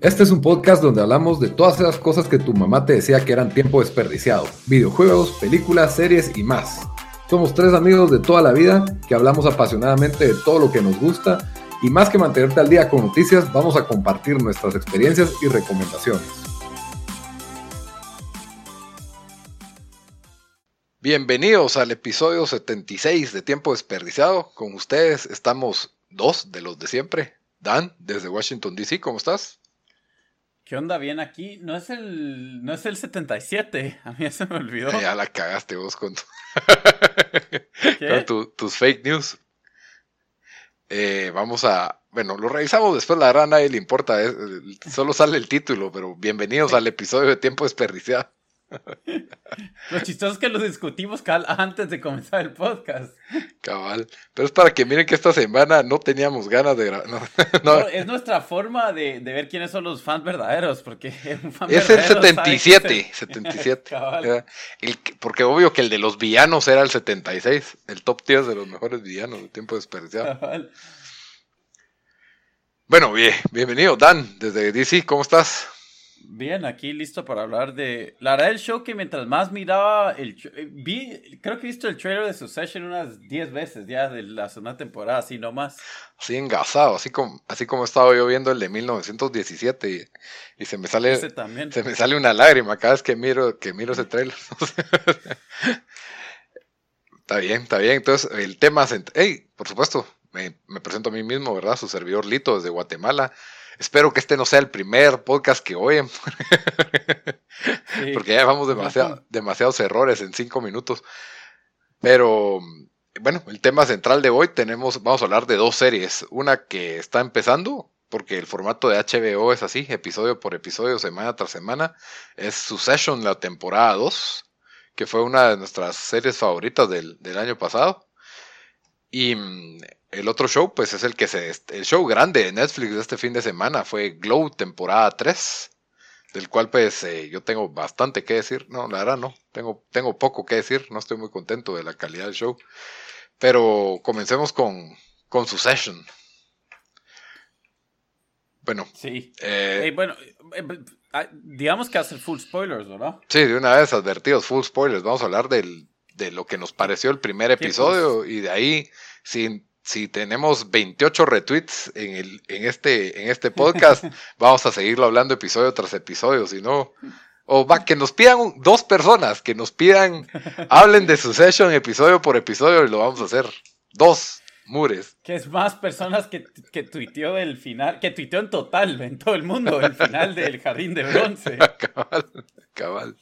Este es un podcast donde hablamos de todas esas cosas que tu mamá te decía que eran tiempo desperdiciado. Videojuegos, películas, series y más. Somos tres amigos de toda la vida que hablamos apasionadamente de todo lo que nos gusta y más que mantenerte al día con noticias, vamos a compartir nuestras experiencias y recomendaciones. Bienvenidos al episodio 76 de Tiempo Desperdiciado. Con ustedes estamos dos de los de siempre. Dan, desde Washington, D.C., ¿cómo estás? ¿Qué onda? Bien aquí. No es el, no es el 77. A mí se me olvidó. Ya la cagaste vos con, tus fake news. Eh, vamos a. Bueno, lo revisamos después, la verdad a nadie le importa. solo sale el título, pero bienvenidos al episodio de Tiempo Desperdiciado. Lo chistoso es que lo discutimos antes de comenzar el podcast. Cabal. Pero es para que miren que esta semana no teníamos ganas de grabar. No, es nuestra forma de, ver quiénes son los fans verdaderos. Porque es el 77. 77. porque obvio que el de los villanos era el 76. El top 10 de los mejores villanos de tiempo desperdiciado. Bueno, bien, bienvenido, Dan, desde DC. ¿Cómo estás? Bien, aquí listo para hablar de. La verdad, el show que mientras más miraba. el eh, vi Creo que he visto el trailer de Succession unas 10 veces ya de la segunda temporada, así nomás. Así engasado, así como, así como estaba yo viendo el de 1917 y, se me sale. Se me sale una lágrima cada vez que miro, que miro ese trailer. está bien, está bien. Entonces, el tema. ¡Ey! Por supuesto, me, me presento a mí mismo, ¿verdad? Su servidor Lito desde Guatemala. Espero que este no sea el primer podcast que oyen. Porque ya llevamos demasiado, demasiados errores en cinco minutos. Pero bueno, el tema central de hoy tenemos, vamos a hablar de dos series. Una que está empezando, porque el formato de HBO es así, episodio por episodio, semana tras semana. Es Succession, la temporada 2, que fue una de nuestras series favoritas del, del año pasado. Y mm, el otro show, pues es el que se. El show grande de Netflix de este fin de semana fue Glow, temporada 3. Del cual, pues, eh, yo tengo bastante que decir. No, la verdad, no. Tengo, tengo poco que decir. No estoy muy contento de la calidad del show. Pero comencemos con, con Succession. Bueno. Sí. Eh, bueno, eh, ah, digamos que hace full spoilers, ¿verdad? Sí, de una vez advertidos, full spoilers. Vamos a hablar del, de lo que nos pareció el primer episodio y de ahí, si, si tenemos 28 retweets en, el, en, este, en este podcast, vamos a seguirlo hablando episodio tras episodio, si no... O va, que nos pidan dos personas, que nos pidan, hablen de su session episodio por episodio y lo vamos a hacer. Dos mures. Que es más personas que, que tuiteó del final, que tuiteó en total, en todo el mundo, el final del Jardín de Bronce. cabal, cabal.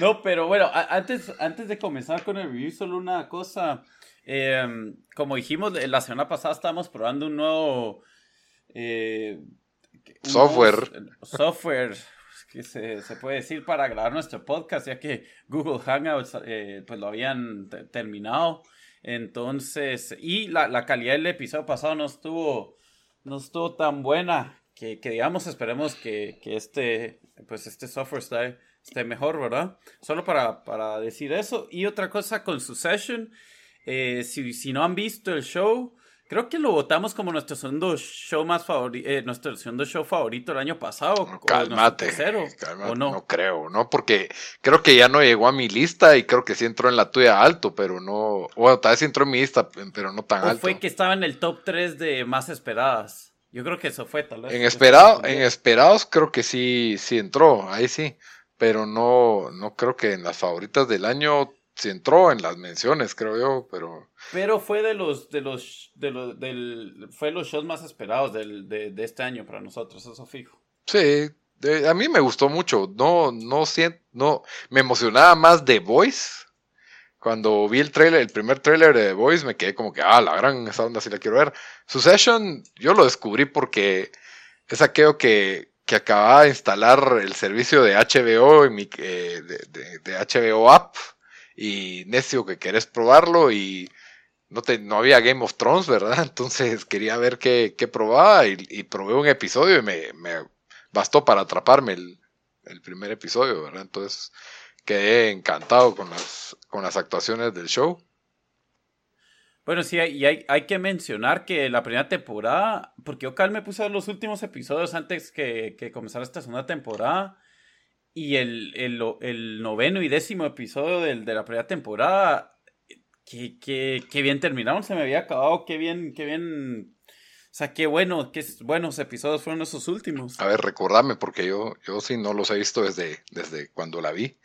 No, pero bueno, antes, antes de comenzar con el review, solo una cosa. Em, como dijimos, la semana pasada estábamos probando un nuevo... Eh, software. software que se, puede decir para grabar nuestro podcast, ya que Google Hangouts eh, pues lo habían terminado. Entonces, y la, calidad del episodio pasado no estuvo, no estuvo tan buena que, que digamos, esperemos que, que, este, pues este software esté esté mejor, ¿verdad? Solo para, para decir eso. Y otra cosa con Succession, eh, si, si no han visto el show, creo que lo votamos como nuestro segundo show más favorito, eh, nuestro segundo show favorito el año pasado. Cálmate, ¿o no? no creo, ¿no? Porque creo que ya no llegó a mi lista y creo que sí entró en la tuya alto, pero no, bueno, tal vez entró en mi lista, pero no tan alto. fue que estaba en el top 3 de más esperadas. Yo creo que eso fue, tal vez. En, esperado, en esperados creo que sí, sí entró, ahí sí pero no, no creo que en las favoritas del año se entró en las menciones, creo yo, pero... Pero fue de los, de los, de los, del, fue los shows más esperados del, de, de, este año para nosotros, eso fijo. Sí, a mí me gustó mucho, no, no siento, no, me emocionaba más The Voice. Cuando vi el trailer, el primer trailer de The Voice, me quedé como que, ah, la gran, esa onda sí la quiero ver. Succession, yo lo descubrí porque es aquello que, que acababa de instalar el servicio de HBO en mi, eh, de, de, HBO App y necio que querés probarlo y no, te, no había Game of Thrones, ¿verdad? Entonces quería ver qué, qué probaba y, probé un episodio y me, me bastó para atraparme el, el, primer episodio, ¿verdad? Entonces quedé encantado con las, con las actuaciones del show. Bueno, sí, y hay, hay, que mencionar que la primera temporada, porque yo cal me puse los últimos episodios antes que, que comenzara esta segunda temporada, y el, el, el noveno y décimo episodio del, de la primera temporada, qué, qué, qué bien terminaron, se me había acabado, qué bien, qué bien o sea, qué bueno, qué buenos episodios fueron esos últimos. A ver, recordame, porque yo, yo sí no los he visto desde, desde cuando la vi.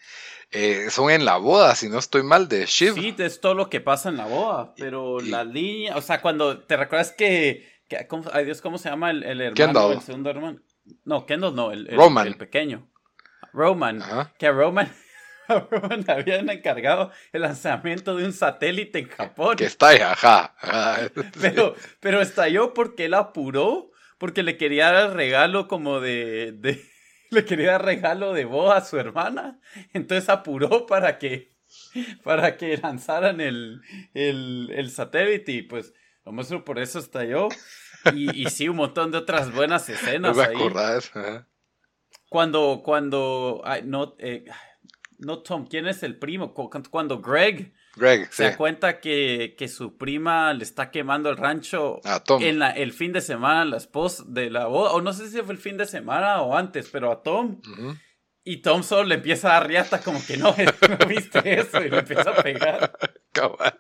Eh, son en la boda, si no estoy mal, de Shiv. Sí, es todo lo que pasa en la boda, pero la línea, o sea, cuando te recuerdas que, que ay Dios, ¿cómo se llama el, el hermano, Kendall. el segundo hermano? No, Kendall no, el, Roman. el pequeño. Roman, que Roman Roman habían encargado el lanzamiento de un satélite en Japón. Que está ahí, ajá. Pero, pero estalló porque él apuró, porque le quería dar regalo como de, de le quería dar regalo de boda a su hermana. Entonces apuró para que, para que lanzaran el, el, el satélite y pues lo muestro por eso estalló. Y, y sí, un montón de otras buenas escenas. No me ahí. Cuando, cuando, ay, no, eh, no Tom, ¿quién es el primo? Cuando Greg, Greg se da cuenta que, que, su prima le está quemando el rancho en la, el fin de semana, la esposa de la boda, o no sé si fue el fin de semana o antes, pero a Tom. Y Tom solo le empieza a dar riata como que no, no viste eso y le empieza a pegar. Cabal.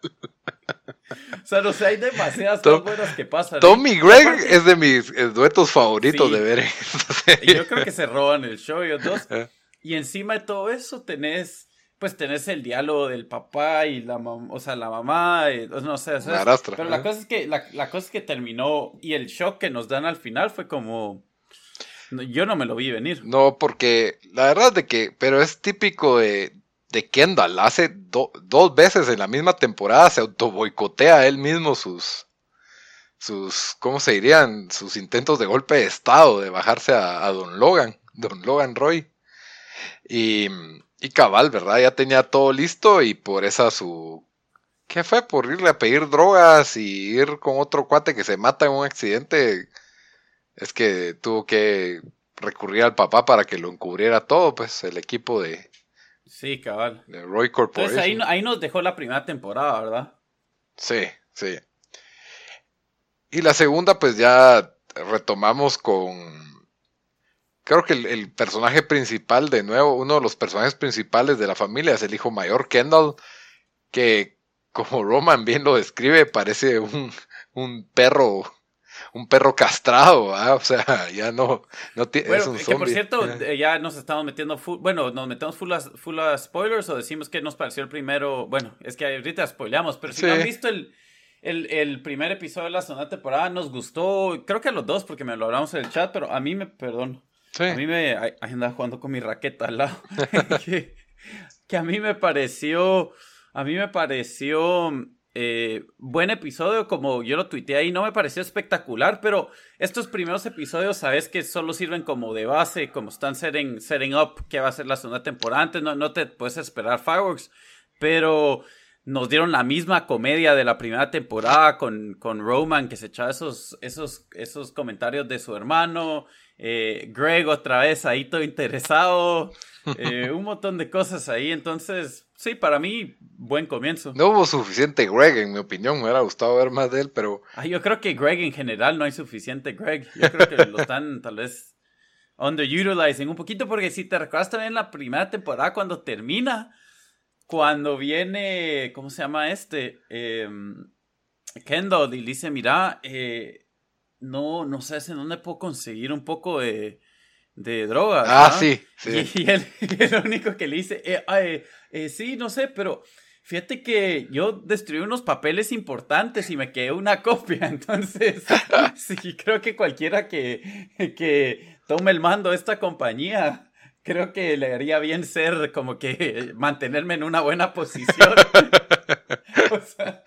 O sea, no sé, hay demasiadas cosas buenas que pasan. Tom y Greg es de mis eh, duetos favoritos de ver. Yo creo que se roban el show ellos dos. Eh. Y encima de todo eso tenés, pues tenés el diálogo del papá y la mamá, o sea, la mamá, no sé, pero la cosa es que, la, cosa es que terminó y el shock que nos dan al final fue como, yo no me lo vi venir. No, porque la verdad de que, pero es típico de, de Kendall, hace dos veces en la misma temporada se autoboicotea él mismo sus, sus, ¿cómo se dirían? Sus intentos de golpe de estado, de bajarse a, a Don Logan, Don Logan Roy. Y, y cabal, ¿verdad? Ya tenía todo listo y por esa su... ¿Qué fue? Por irle a pedir drogas y ir con otro cuate que se mata en un accidente. Es que tuvo que recurrir al papá para que lo encubriera todo, pues el equipo de... Sí, cabal. De Roy Corporation. Entonces ahí, ahí nos dejó la primera temporada, ¿verdad? Sí, sí. Y la segunda, pues ya retomamos con creo que el, personaje principal, de nuevo, uno de los personajes principales de la familia es el hijo mayor, Kendall, que como Roman bien lo describe, parece un, un perro un perro castrado, o sea, ya no, no tiene es un que por cierto, eh, ya nos estamos metiendo full, bueno, nos metemos full a, full spoilers o decimos que nos pareció el primero, bueno, es que ahorita spoileamos, pero si no han visto el, el, el, primer episodio de la segunda temporada, nos gustó, creo que a los dos, porque me lo hablamos en el chat, pero a mí me, perdón, a mí me andaba jugando con mi raqueta al lado. que, a mí me pareció. A mí me pareció. Eh, buen episodio, como yo lo tuiteé ahí, no me pareció espectacular, pero estos primeros episodios, sabes que solo sirven como de base, como están setting, setting up que va a ser la segunda temporada. Antes no, no te puedes esperar fireworks, pero nos dieron la misma comedia de la primera temporada con, con Roman, que se echaba esos, esos, esos comentarios de su hermano. Eh, Greg otra vez ahí todo interesado, eh, un montón de cosas ahí, entonces sí, para mí buen comienzo. No hubo suficiente Greg, en mi opinión, me hubiera gustado ver más de él, pero... yo creo que Greg en general no hay suficiente Greg, yo creo que lo están tal vez underutilizing un poquito, porque si te recuerdas también la primera temporada cuando termina, cuando viene, ¿cómo se llama este? Eh, Kendall y dice, mira, eh, no, no sé en dónde puedo conseguir un poco de, de drogas. Ah, sí, sí. Y, él, lo único que le dice, eh, eh, sí, no sé, pero fíjate que yo destruí unos papeles importantes y me quedé una copia, entonces sí, creo que cualquiera que, que tome el mando de esta compañía, creo que le haría bien ser como que mantenerme en una buena posición. o sea,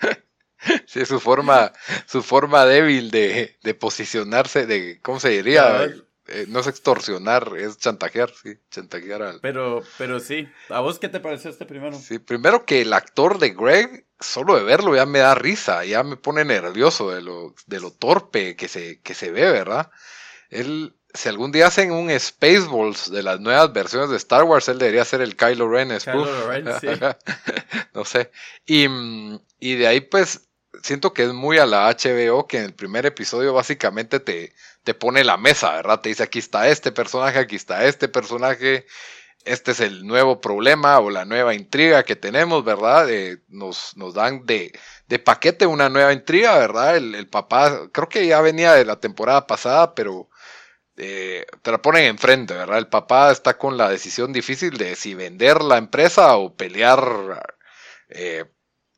Sí, su forma, su forma débil de, de posicionarse, de, ¿cómo se diría? Eh, no es extorsionar, es chantajear, sí, chantajear al... Pero, pero sí, ¿a vos qué te pareció este primero? Sí, primero que el actor de Greg, solo de verlo ya me da risa, ya me pone nervioso de lo, de lo torpe que se, que se ve, ¿verdad? Él, si algún día hacen un Spaceballs de las nuevas versiones de Star Wars, él debería ser el Kylo Ren Kylo Ren, sí. no sé. Y, y de ahí, pues, siento que es muy a la HBO que en el primer episodio básicamente te, te pone la mesa, ¿verdad? Te dice aquí está este personaje, aquí está este personaje, este es el nuevo problema o la nueva intriga que tenemos, ¿verdad? Eh, nos, nos dan de, de, paquete una nueva intriga, ¿verdad? El, el, papá, creo que ya venía de la temporada pasada, pero eh, te la ponen enfrente, ¿verdad? El papá está con la decisión difícil de si vender la empresa o pelear eh,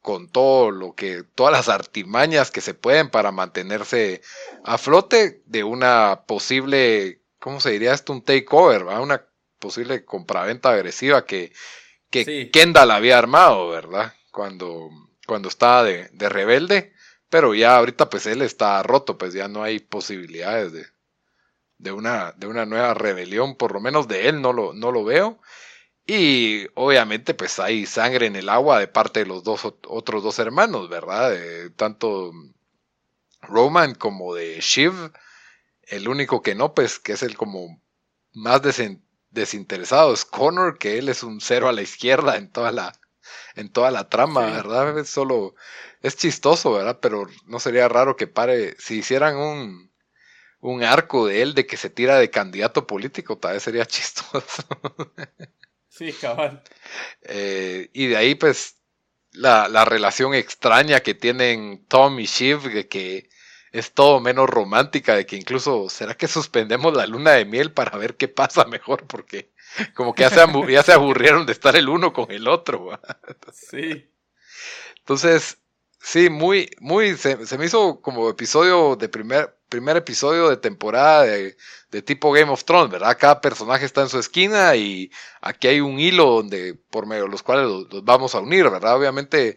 con todo lo que, todas las artimañas que se pueden para mantenerse a flote de una posible, ¿cómo se diría esto? Un takeover, ¿verdad? Una posible compraventa agresiva que, que Kendall había armado, ¿verdad? Cuando, cuando estaba de, de, rebelde, pero ya ahorita pues él está roto, pues ya no hay posibilidades de, de, una, de una nueva rebelión, por lo menos de él no lo, no lo veo. Y obviamente pues hay sangre en el agua de parte de los dos otros dos hermanos, ¿verdad? tanto Roman como de Shiv. El único que no, pues que es el como más desinteresado es Connor, que él es un cero a la izquierda en toda la, en toda la trama, ¿verdad? Es solo, es chistoso, ¿verdad? Pero no sería raro que pare, si hicieran un, un arco de él de que se tira de candidato político, tal vez sería chistoso. Sí, cabal. Eh, y de ahí, pues, la, la, relación extraña que tienen Tom y Shiv, de que es todo menos romántica, de que incluso, ¿será que suspendemos la luna de miel para ver qué pasa mejor? Porque como que ya se, ya se aburrieron de estar el uno con el otro. Sí. Entonces, sí, muy, muy, se, se, me hizo como episodio de primer, primer episodio de temporada de, de tipo Game of Thrones, ¿verdad? Cada personaje está en su esquina y aquí hay un hilo donde por medio de los cuales los, vamos a unir, ¿verdad? Obviamente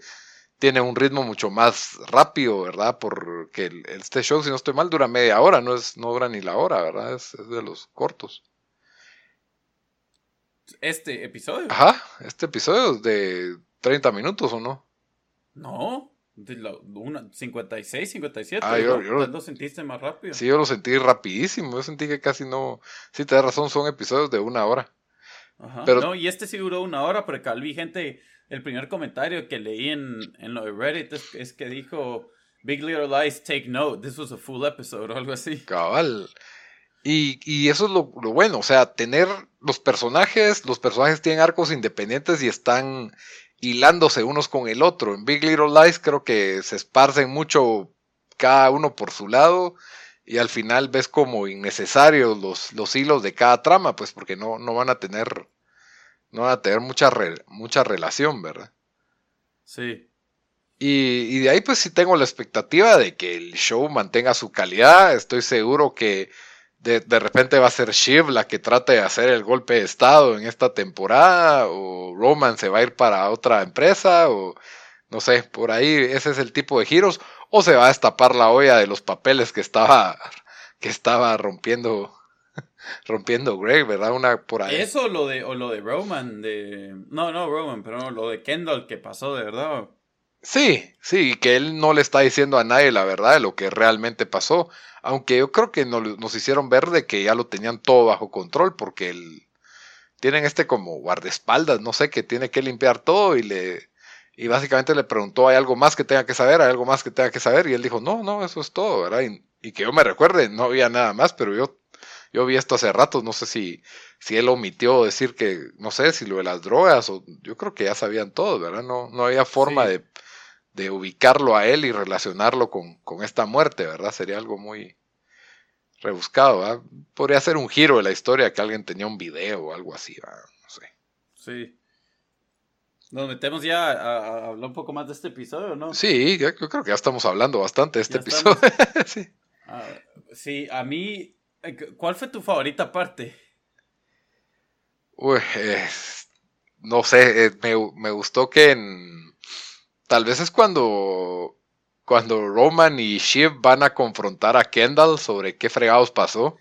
tiene un ritmo mucho más rápido, ¿verdad? Porque este show, si no estoy mal, dura media hora, no, es, no dura ni la hora, ¿verdad? Es, es de los cortos. ¿Este episodio? Ajá, este episodio es de 30 minutos, ¿o no? No, de la, una, 56, 57. Ah, yo, lo sentiste más rápido. Sí, yo lo sentí rapidísimo. Yo sentí que casi no. Sí, te das razón, son episodios de una hora. Ajá. Pero... No, y este sí duró una hora, pero vi gente. El primer comentario que leí en, en lo de Reddit es, que dijo: Big Little Lies, take note, this was a full episode o algo así. Cabal. Y, y eso es lo, lo bueno, o sea, tener los personajes, los personajes tienen arcos independientes y están hilándose unos con el otro. En Big Little Lies creo que se esparcen mucho cada uno por su lado y al final ves como innecesarios los, los hilos de cada trama, pues porque no, no van a tener no van a tener mucha, mucha relación, ¿verdad? Sí. Y, y, de ahí pues sí tengo la expectativa de que el show mantenga su calidad. Estoy seguro que de, de, repente va a ser Shiv la que trate de hacer el golpe de estado en esta temporada, o Roman se va a ir para otra empresa, o no sé, por ahí ese es el tipo de giros, o se va a destapar la olla de los papeles que estaba, que estaba rompiendo, rompiendo Greg, ¿verdad? Una por ahí. Eso lo de, o lo de Roman, de, no, no Roman, pero lo de Kendall que pasó de verdad. Sí, sí, que él no le está diciendo a nadie la verdad de lo que realmente pasó. Aunque yo creo que nos, hicieron ver de que ya lo tenían todo bajo control porque el, tienen este como guardaespaldas, no sé, que tiene que limpiar todo y le y básicamente le preguntó, ¿hay algo más que tenga que saber? ¿Hay algo más que tenga que saber? Y él dijo, no, no, eso es todo, ¿verdad? Y, que yo me recuerde, no había nada más, pero yo, yo vi esto hace rato, no sé si, si él omitió decir que, no sé, si lo de las drogas, o yo creo que ya sabían todo, ¿verdad? No, no había forma de de ubicarlo a él y relacionarlo con, con, esta muerte, ¿verdad? Sería algo muy rebuscado, ¿verdad? Podría ser un giro de la historia que alguien tenía un video o algo así, ¿verdad? No sé. Sí. Nos metemos ya a, hablar un poco más de este episodio, ¿no? Sí, yo creo que ya estamos hablando bastante de este episodio. sí. Ah, sí, a mí, eh, ¿cuál fue tu favorita parte? Uy, no sé, eh, me, me gustó que en Tal vez es cuando, cuando Roman y Shiv van a confrontar a Kendall sobre qué fregados pasó.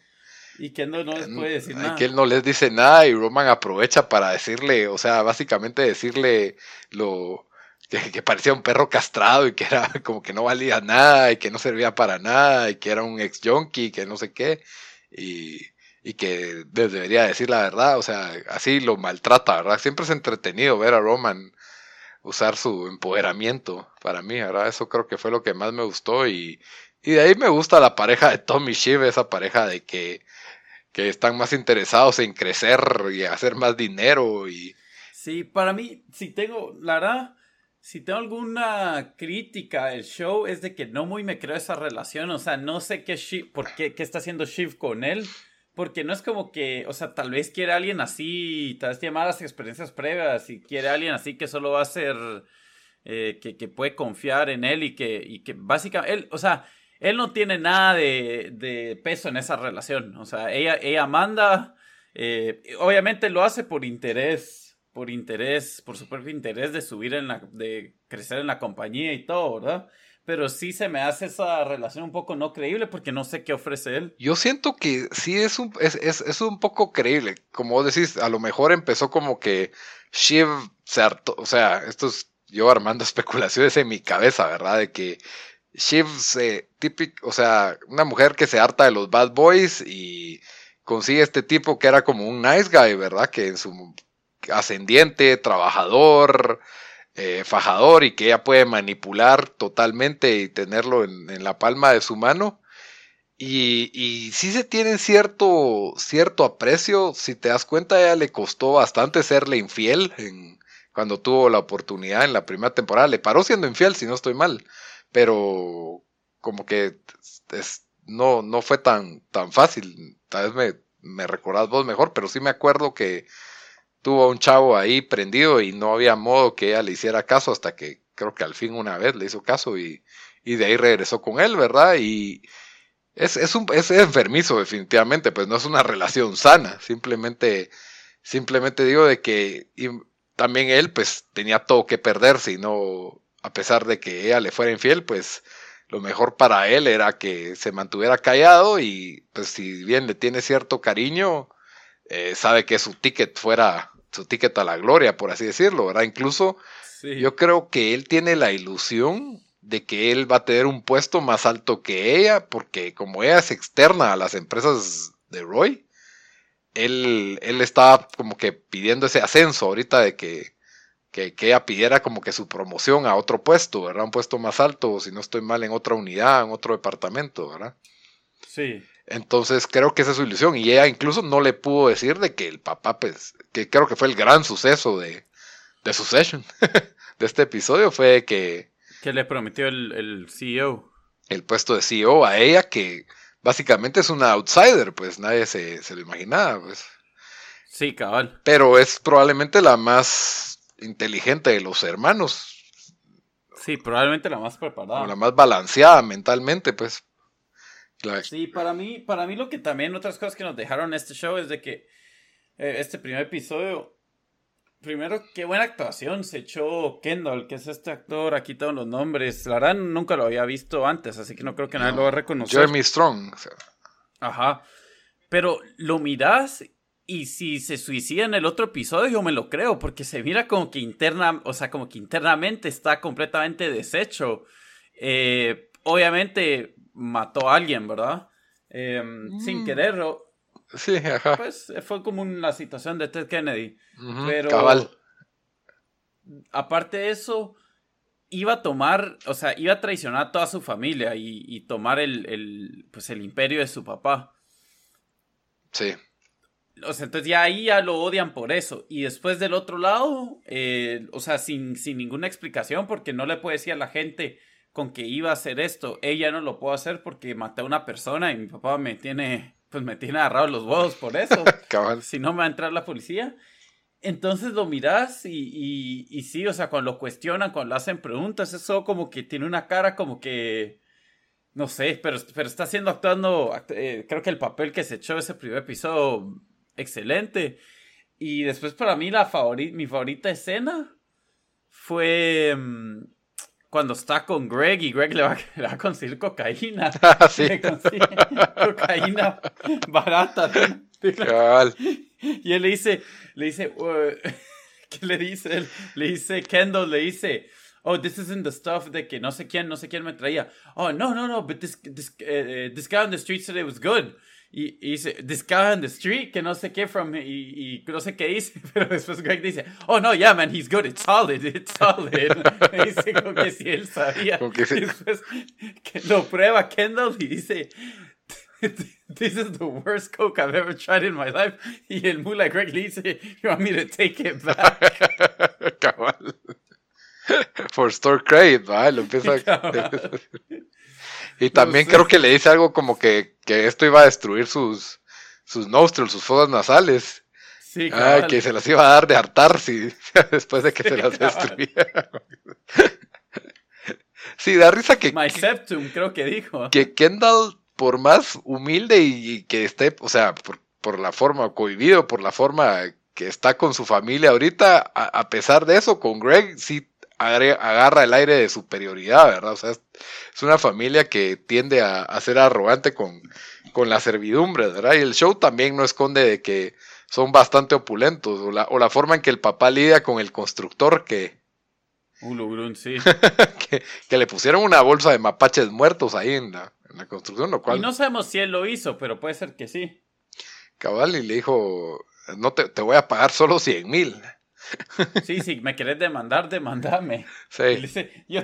Y Kendall no les puede decir nada. Que él no les dice nada y Roman aprovecha para decirle, o sea, básicamente decirle lo que, parecía un perro castrado y que era como que no valía nada y que no servía para nada y que era un ex junkie que no sé qué y, y que debería decir la verdad, o sea, así lo maltrata, ¿verdad? Siempre es entretenido ver a Roman usar su empoderamiento para mí, ¿verdad? Eso creo que fue lo que más me gustó y, y de ahí me gusta la pareja de Tommy Shiv, esa pareja de que, que están más interesados en crecer y hacer más dinero y... Sí, para mí, si tengo, la verdad, si tengo alguna crítica del show es de que no muy me creo esa relación, o sea, no sé qué Shiv, por qué, qué está haciendo Shiv con él, porque no es como que, o sea, tal vez quiere alguien así, tal vez tiene malas experiencias previas y quiere alguien así que solo va a ser, eh, que, que, puede confiar en él y que, y que básicamente, él, o sea, él no tiene nada de, de peso en esa relación, o sea, ella, ella manda, eh, obviamente lo hace por interés, por interés, por su propio interés de subir en la, de crecer en la compañía y todo, ¿verdad? Pero sí se me hace esa relación un poco no creíble porque no sé qué ofrece él. Yo siento que sí es un, es, es, es un poco creíble. Como decís, a lo mejor empezó como que Shiv se hartó, o sea, esto es yo armando especulaciones en mi cabeza, ¿verdad? De que Shiv se, típico, o sea, una mujer que se harta de los bad boys y consigue este tipo que era como un nice guy, ¿verdad? Que en su ascendiente, trabajador, eh, fajador y que ella puede manipular totalmente y tenerlo en, la palma de su mano. Y, y sí se tiene cierto, cierto aprecio. Si te das cuenta, ella le costó bastante serle infiel cuando tuvo la oportunidad en la primera temporada. Le paró siendo infiel, si no estoy mal. Pero como que es, no, no fue tan, tan fácil. Tal vez me, me recordás vos mejor, pero sí me acuerdo que tuvo a un chavo ahí prendido y no había modo que ella le hiciera caso hasta que creo que al fin una vez le hizo caso y, y de ahí regresó con él, ¿verdad? Y es, es, un, es enfermizo definitivamente, pues no es una relación sana, simplemente, simplemente digo de que también él pues tenía todo que perderse y no, a pesar de que ella le fuera infiel, pues lo mejor para él era que se mantuviera callado y pues si bien le tiene cierto cariño, eh, sabe que su ticket fuera su ticket a la gloria, por así decirlo, ¿verdad? Incluso yo creo que él tiene la ilusión de que él va a tener un puesto más alto que ella, porque como ella es externa a las empresas de Roy, él, él estaba como que pidiendo ese ascenso ahorita de que, que, que, ella pidiera como que su promoción a otro puesto, ¿verdad? Un puesto más alto, si no estoy mal, en otra unidad, en otro departamento, ¿verdad? Sí. Entonces creo que esa es su ilusión. Y ella incluso no le pudo decir de que el papá, pues, que creo que fue el gran suceso de, de su session, de este episodio, fue que... Que le prometió el, el CEO. El puesto de CEO a ella, que básicamente es una outsider, pues nadie se, se lo imaginaba, pues. Sí, cabal. Pero es probablemente la más inteligente de los hermanos. Sí, probablemente la más preparada. la más balanceada mentalmente, pues. Sí, para mí, para mí lo que también otras cosas que nos dejaron este show es de que eh, este primer episodio, primero, qué buena actuación se echó Kendall, que es este actor, aquí todos los nombres, la verdad nunca lo había visto antes, así que no creo que nadie lo va a reconocer. Jeremy Strong. Ajá, pero lo miras y si se suicida en el otro episodio, yo me lo creo, porque se mira como que interna, o sea, como que internamente está completamente deshecho. Eh, obviamente mató a alguien, ¿verdad? Em, sin mm. quererlo. Sí, ajá. Pues fue como una situación de Ted Kennedy. pero. Cabal. Aparte de eso, iba a tomar, o sea, iba a traicionar a toda su familia y, tomar el, pues el imperio de su papá. Sí. O sea, entonces ya ahí ya lo odian por eso. Y después del otro lado, eh, o sea, sin, sin ninguna explicación, porque no le puede decir a la gente, con que iba a hacer esto. Ella no lo puedo hacer porque maté a una persona y mi papá me tiene, pues me tiene agarrado los huevos por eso. si no me va a entrar la policía. Entonces lo miras y, y, y, sí, o sea, cuando lo cuestionan, cuando le hacen preguntas, eso como que tiene una cara como que, no sé, pero, pero está haciendo actuando, eh, creo que el papel que se echó ese primer episodio, excelente. Y después para mí la favorita, mi favorita escena fue... Mm, cuando está con Greg y Greg le va, a conseguir cocaína. Ah, sí. Le consigue cocaína barata. Y él le dice, le dice, ¿qué le dice? Le dice, Kendall le dice, oh, this isn't the stuff de que no sé quién, no sé quién me traía. Oh, no, no, no, but this, this, uh, this guy on the street said it was good. Y, y, dice, this guy on the street, que no sé qué, from, y, y no sé qué dice, pero después Greg dice, oh no, yeah, man, he's good, it's solid, it's solid. y dice como que si él sabía. Como que sí. Después que lo prueba Kendall y dice, this is the worst Coke I've ever tried in my life. Y el mula Greg le dice, you want me to take it back. Cabal. For store credit, ¿vale? Lo empieza a... Y también creo que le dice algo como que, que esto iba a destruir sus, sus nostrils, sus fosas nasales. Sí, Ay, que se las iba a dar de hartar si, después de que se las destruyera. sí, da risa que. My septum, creo que dijo. Que Kendall, por más humilde y, que esté, o sea, por, por, la forma, cohibido, por la forma que está con su familia ahorita, a, a pesar de eso, con Greg, sí agarra el aire de superioridad, ¿verdad? O sea, es, una familia que tiende a, ser arrogante con, con la servidumbre, ¿verdad? Y el show también no esconde de que son bastante opulentos, o la, o la forma en que el papá lidia con el constructor que... sí. que, le pusieron una bolsa de mapaches muertos ahí en la, en la construcción, lo cual... Y no sabemos si él lo hizo, pero puede ser que sí. Cabal, y le dijo, no te, te voy a pagar solo 100 mil. Sí, sí, me querés demandar, demandame. Sí. yo,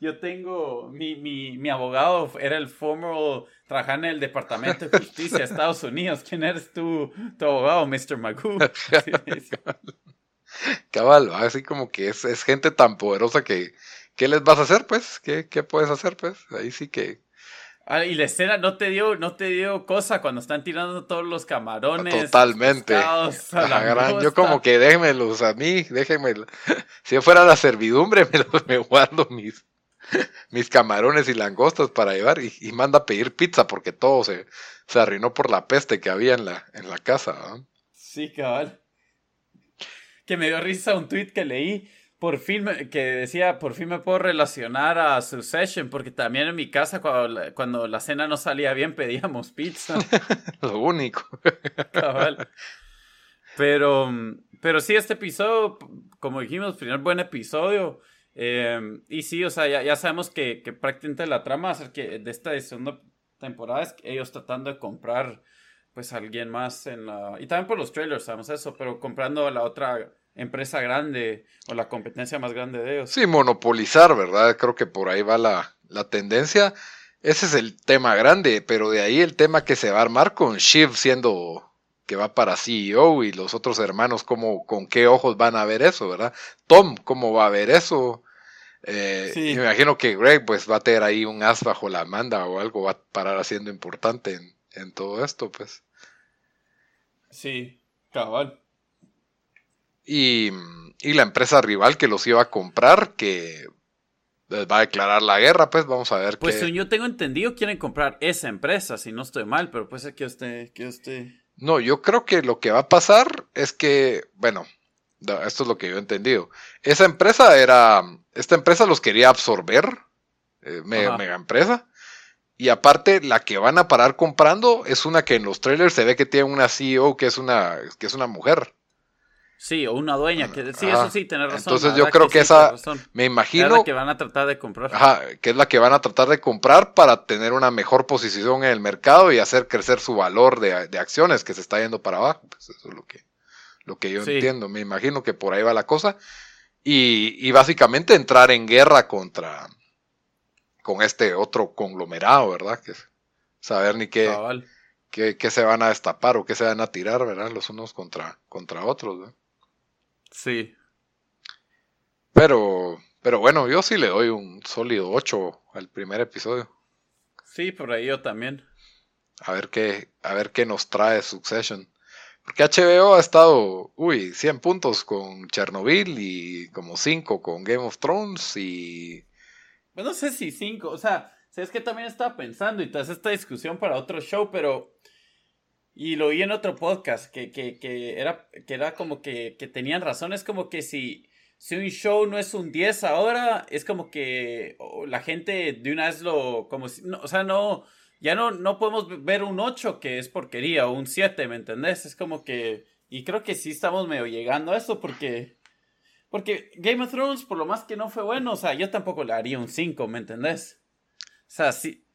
yo tengo, mi, mi, mi, abogado era el former, trabajaba en el Departamento de Justicia de Estados Unidos. ¿Quién eres tú, tu abogado, Mr. Magoo? Cabal, así como que es, es, gente tan poderosa que, ¿qué les vas a hacer, pues? ¿Qué, ¿Qué puedes hacer, pues? Ahí sí que Ah, y la escena no te dio, no te dio cosa cuando están tirando todos los camarones. Totalmente. yo como que déjenmelos a mí, déjenme. Si yo fuera la servidumbre, me, los, me guardo mis, mis camarones y langostas para llevar y, manda a pedir pizza porque todo se, se arruinó por la peste que había en la, en la casa. Sí, cabal. Que me dio risa un tweet que leí por fin, que decía, por fin me puedo relacionar a Succession, porque también en mi casa cuando la, cena no salía bien pedíamos pizza. Lo único. Pero, pero sí, este episodio, como dijimos, primer buen episodio. Em, y sí, o sea, ya, sabemos que, que, prácticamente la trama que de esta segunda temporada es ellos tratando de comprar pues a alguien más en la... Y también por los trailers sabemos eso, pero comprando la otra empresa grande o la competencia más grande de ellos. Sí, monopolizar, ¿verdad? Creo que por ahí va la, la tendencia. Ese es el tema grande, pero de ahí el tema que se va a armar con Shiv siendo que va para CEO y los otros hermanos, cómo, con qué ojos van a ver eso, ¿verdad? Tom, ¿cómo va a ver eso? Eh, Me imagino que Greg pues va a tener ahí un as bajo la manda o algo va a parar haciendo importante en, en todo esto, pues. Sí, cabal. Y, la empresa rival que los iba a comprar, que les va a declarar la guerra, pues vamos a ver. Pues yo tengo entendido quieren comprar esa empresa, si no estoy mal, pero puede ser que usted, que usted... No, yo creo que lo que va a pasar es que, bueno, esto es lo que yo he entendido. Esa empresa era, esta empresa los quería absorber, eh, mega, empresa. Y aparte, la que van a parar comprando es una que en los trailers se ve que tiene una CEO que es una, que es una mujer. Sí, o una dueña, que sí, eso sí, tener razón. Entonces yo creo que, esa, me imagino... Es la que van a tratar de comprar. Ajá, que es la que van a tratar de comprar para tener una mejor posición en el mercado y hacer crecer su valor de, acciones que se está yendo para abajo. Pues eso es lo que, lo que yo entiendo. Me imagino que por ahí va la cosa. Y, y básicamente entrar en guerra contra con este otro conglomerado, ¿verdad? Que saber ni qué, qué, se van a destapar o qué se van a tirar, ¿verdad? Los unos contra, contra otros, ¿verdad? Sí. Pero, pero bueno, yo sí le doy un sólido 8 al primer episodio. Sí, por ahí yo también. A ver qué, a ver qué nos trae Succession. Porque HBO ha estado, uy, 100 puntos con Chernobyl y como 5 con Game of Thrones y... Bueno, no sé si 5, o sea, es que también estaba pensando y te esta discusión para otro show, pero y lo oí en otro podcast, que, que, que era, que era como que, que, tenían razón. Es como que si, si un show no es un 10 ahora, es como que la gente de una vez lo... Como si, no, o sea, no... Ya no, no podemos ver un 8 que es porquería o un 7, ¿me entendés? Es como que... Y creo que sí estamos medio llegando a eso porque... Porque Game of Thrones, por lo más que no fue bueno, o sea, yo tampoco le haría un 5, ¿me entendés? O sea, sí.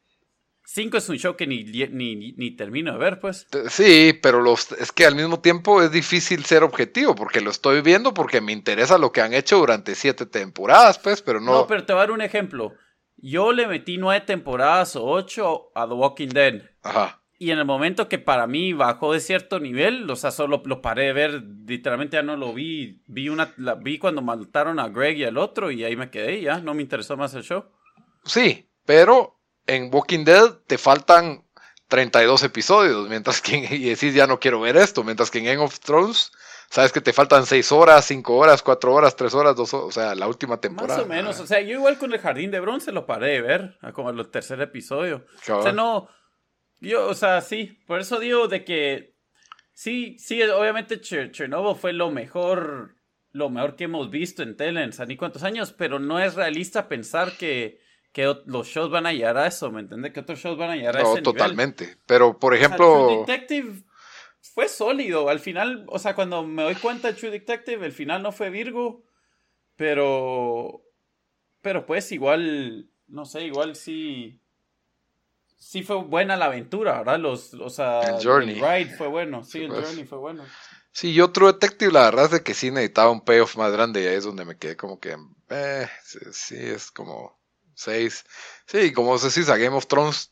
5 es un show que ni, ni, ni, termino de ver, pues. Sí, pero los, es que al mismo tiempo es difícil ser objetivo, porque lo estoy viendo porque me interesa lo que han hecho durante siete temporadas, pues, pero no. No, pero te voy a dar un ejemplo. Yo le metí nueve temporadas o ocho a The Walking Dead. Ajá. Y en el momento que para mí bajó de cierto nivel, o sea, solo lo paré de ver, literalmente ya no lo vi. Vi una, la, vi cuando mataron a Greg y al otro y ahí me quedé ya, no me interesó más el show. Sí, pero en Walking Dead te faltan 32 episodios, mientras que y decís ya no quiero ver esto, mientras que en Game of Thrones sabes que te faltan 6 horas, 5 horas, 4 horas, 3 horas, 2 horas, o sea, la última temporada. Más o menos, o sea, yo igual con el Jardín de Bronce lo paré de ver, como el tercer episodio. O sea, no yo, o sea, sí, por eso digo de que sí, sí, obviamente Chernobyl fue lo mejor, lo mejor que hemos visto en tele en ni cuántos años, pero no es realista pensar que, que los shows van a llegar a eso, ¿me entiendes? Que otros shows van a llegar a no, totalmente. Pero, por ejemplo... Detective fue sólido. Al final, o sea, cuando me doy cuenta de True Detective, el final no fue Virgo, pero... Pero pues igual, no sé, igual sí sí fue buena la aventura, ¿verdad? Los, o sea, el Journey. ride fue bueno, sí, el pues. Journey fue bueno. Sí, yo True Detective, la verdad es de que sí necesitaba un payoff más grande y ahí es donde me quedé como que, eh, sí, es como seis. Sí, como decís, a Game of Thrones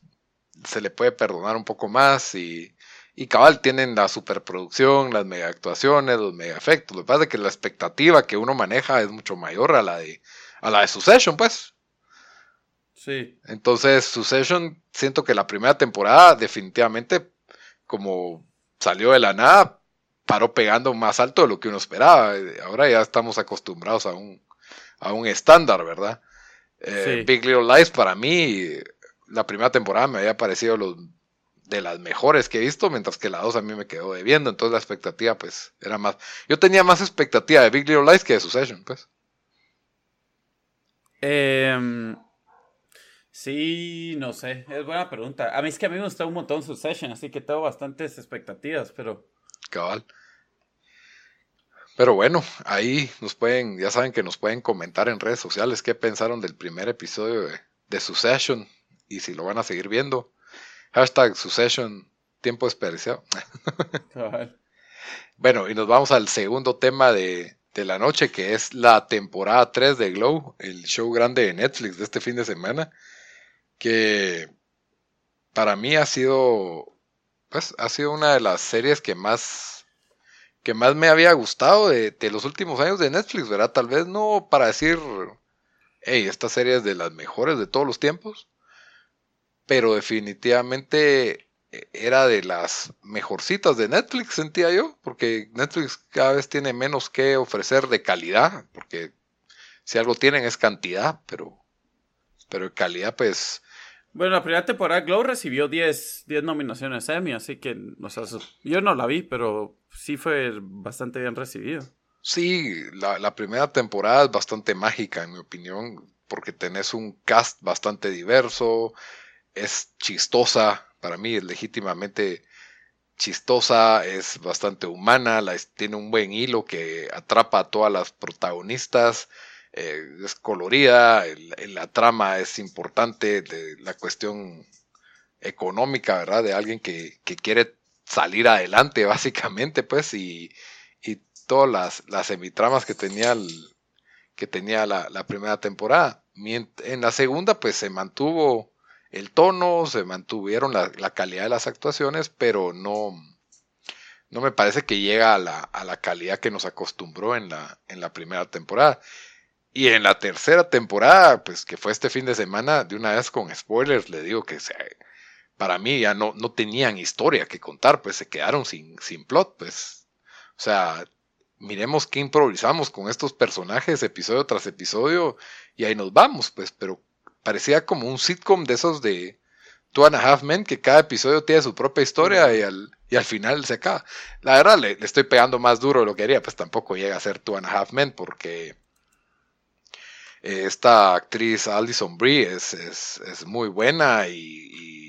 se le puede perdonar un poco más y, y cabal tienen la superproducción, las mega actuaciones, los mega efectos. Lo que pasa es que la expectativa que uno maneja es mucho mayor a la de, a la de Succession, pues. Sí. Entonces, Succession, siento que la primera temporada, definitivamente, como salió de la nada, paró pegando más alto de lo que uno esperaba. Ahora ya estamos acostumbrados a un, a un estándar, ¿verdad? Eh, Big Little Lies, para mí, la primera temporada me había parecido los, de las mejores que he visto, mientras que la dos a mí me quedó debiendo. Entonces, la expectativa, pues, era más. Yo tenía más expectativa de Big Little Lies que de Succession, pues. Eh, Sí, no sé, es buena pregunta. A mí es que a mí me gustó un montón su session, así que tengo bastantes expectativas, pero... Cabal. Pero bueno, ahí nos pueden, ya saben que nos pueden comentar en redes sociales qué pensaron del primer episodio de, de Succession y si lo van a seguir viendo. Hashtag Succession, tiempo desperdiciado. Bueno, y nos vamos al segundo tema de, de la noche, que es la temporada 3 de Glow, el show grande de Netflix de este fin de semana que para mí ha sido, pues, ha sido una de las series que más, que más me había gustado de, los últimos años de Netflix, ¿verdad? Tal vez no para decir, hey, esta serie es de las mejores de todos los tiempos, pero definitivamente eh, era de las mejorcitas de Netflix, sentía yo, porque Netflix cada vez tiene menos que ofrecer de calidad, porque si algo tienen es cantidad, pero, pero calidad, pues bueno, la primera temporada Glow recibió 10, 10 nominaciones Emmy, así que, o sea, yo no la vi, pero sí fue bastante bien recibido. Sí, la, primera temporada es bastante mágica, en mi opinión, porque tenés un cast bastante diverso, es chistosa, para mí es legítimamente chistosa, es bastante humana, tiene un buen hilo que atrapa a todas las protagonistas eh, es colorida, la trama es importante, de la cuestión económica, ¿verdad? De alguien que, quiere salir adelante, básicamente, pues, y, y todas las, las semitramas que tenía, que tenía la, primera temporada. En la segunda, pues, se mantuvo el tono, se mantuvieron la, calidad de las actuaciones, pero no, no me parece que llega a la, a la calidad que nos acostumbró en la, en la primera temporada. Y en la tercera temporada, pues que fue este fin de semana, de una vez con spoilers, le digo que para mí ya no, no tenían historia que contar, pues se quedaron sin, sin plot, pues. O sea, miremos qué improvisamos con estos personajes episodio tras episodio y ahí nos vamos, pues, pero parecía como un sitcom de esos de Two and a Half Men, que cada episodio tiene su propia historia y al, y al final se acaba. La verdad, le, le, estoy pegando más duro de lo que haría, pues tampoco llega a ser Two and a Half Men porque esta actriz Alison Brie es, muy buena y,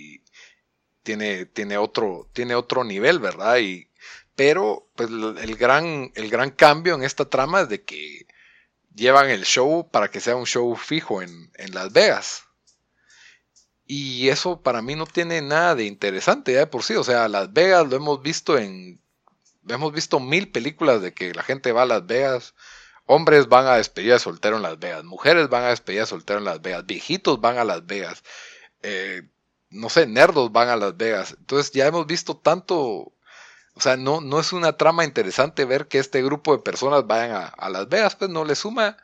tiene, tiene, otro, tiene otro nivel, ¿verdad? Y, pero pues, el, gran, el gran cambio en esta trama es de que llevan el show para que sea un show fijo en, Las Vegas. Y eso para mí no tiene nada de interesante ya de por sí. O sea, Las Vegas lo hemos visto en... Hemos visto mil películas de que la gente va a Las Vegas. Hombres van a despedir de soltero en Las Vegas. Mujeres van a despedir de soltero en Las Vegas. Viejitos van a Las Vegas. Eh, no sé, nerdos van a Las Vegas. Entonces ya hemos visto tanto o sea, no, no es una trama interesante ver que este grupo de personas vayan a, Las Vegas, pues no le suma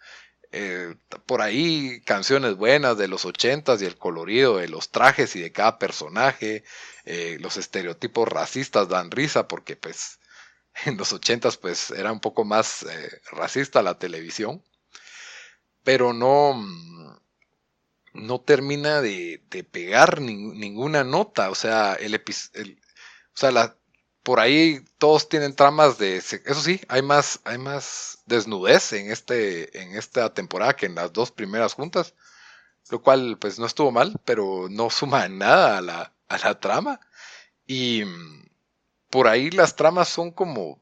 eh, por ahí canciones buenas de los ochentas y el colorido de los trajes y de cada personaje. Eh, los estereotipos racistas dan risa porque pues en los ochentas pues era un poco más eh, racista la televisión. Pero no, no termina de, pegar ninguna nota. O sea, el, el o sea, la, por ahí todos tienen tramas de eso sí hay más hay más desnudez en este en esta temporada que en las dos primeras juntas lo cual pues no estuvo mal pero no suma nada a la, a la trama y mm, por ahí las tramas son como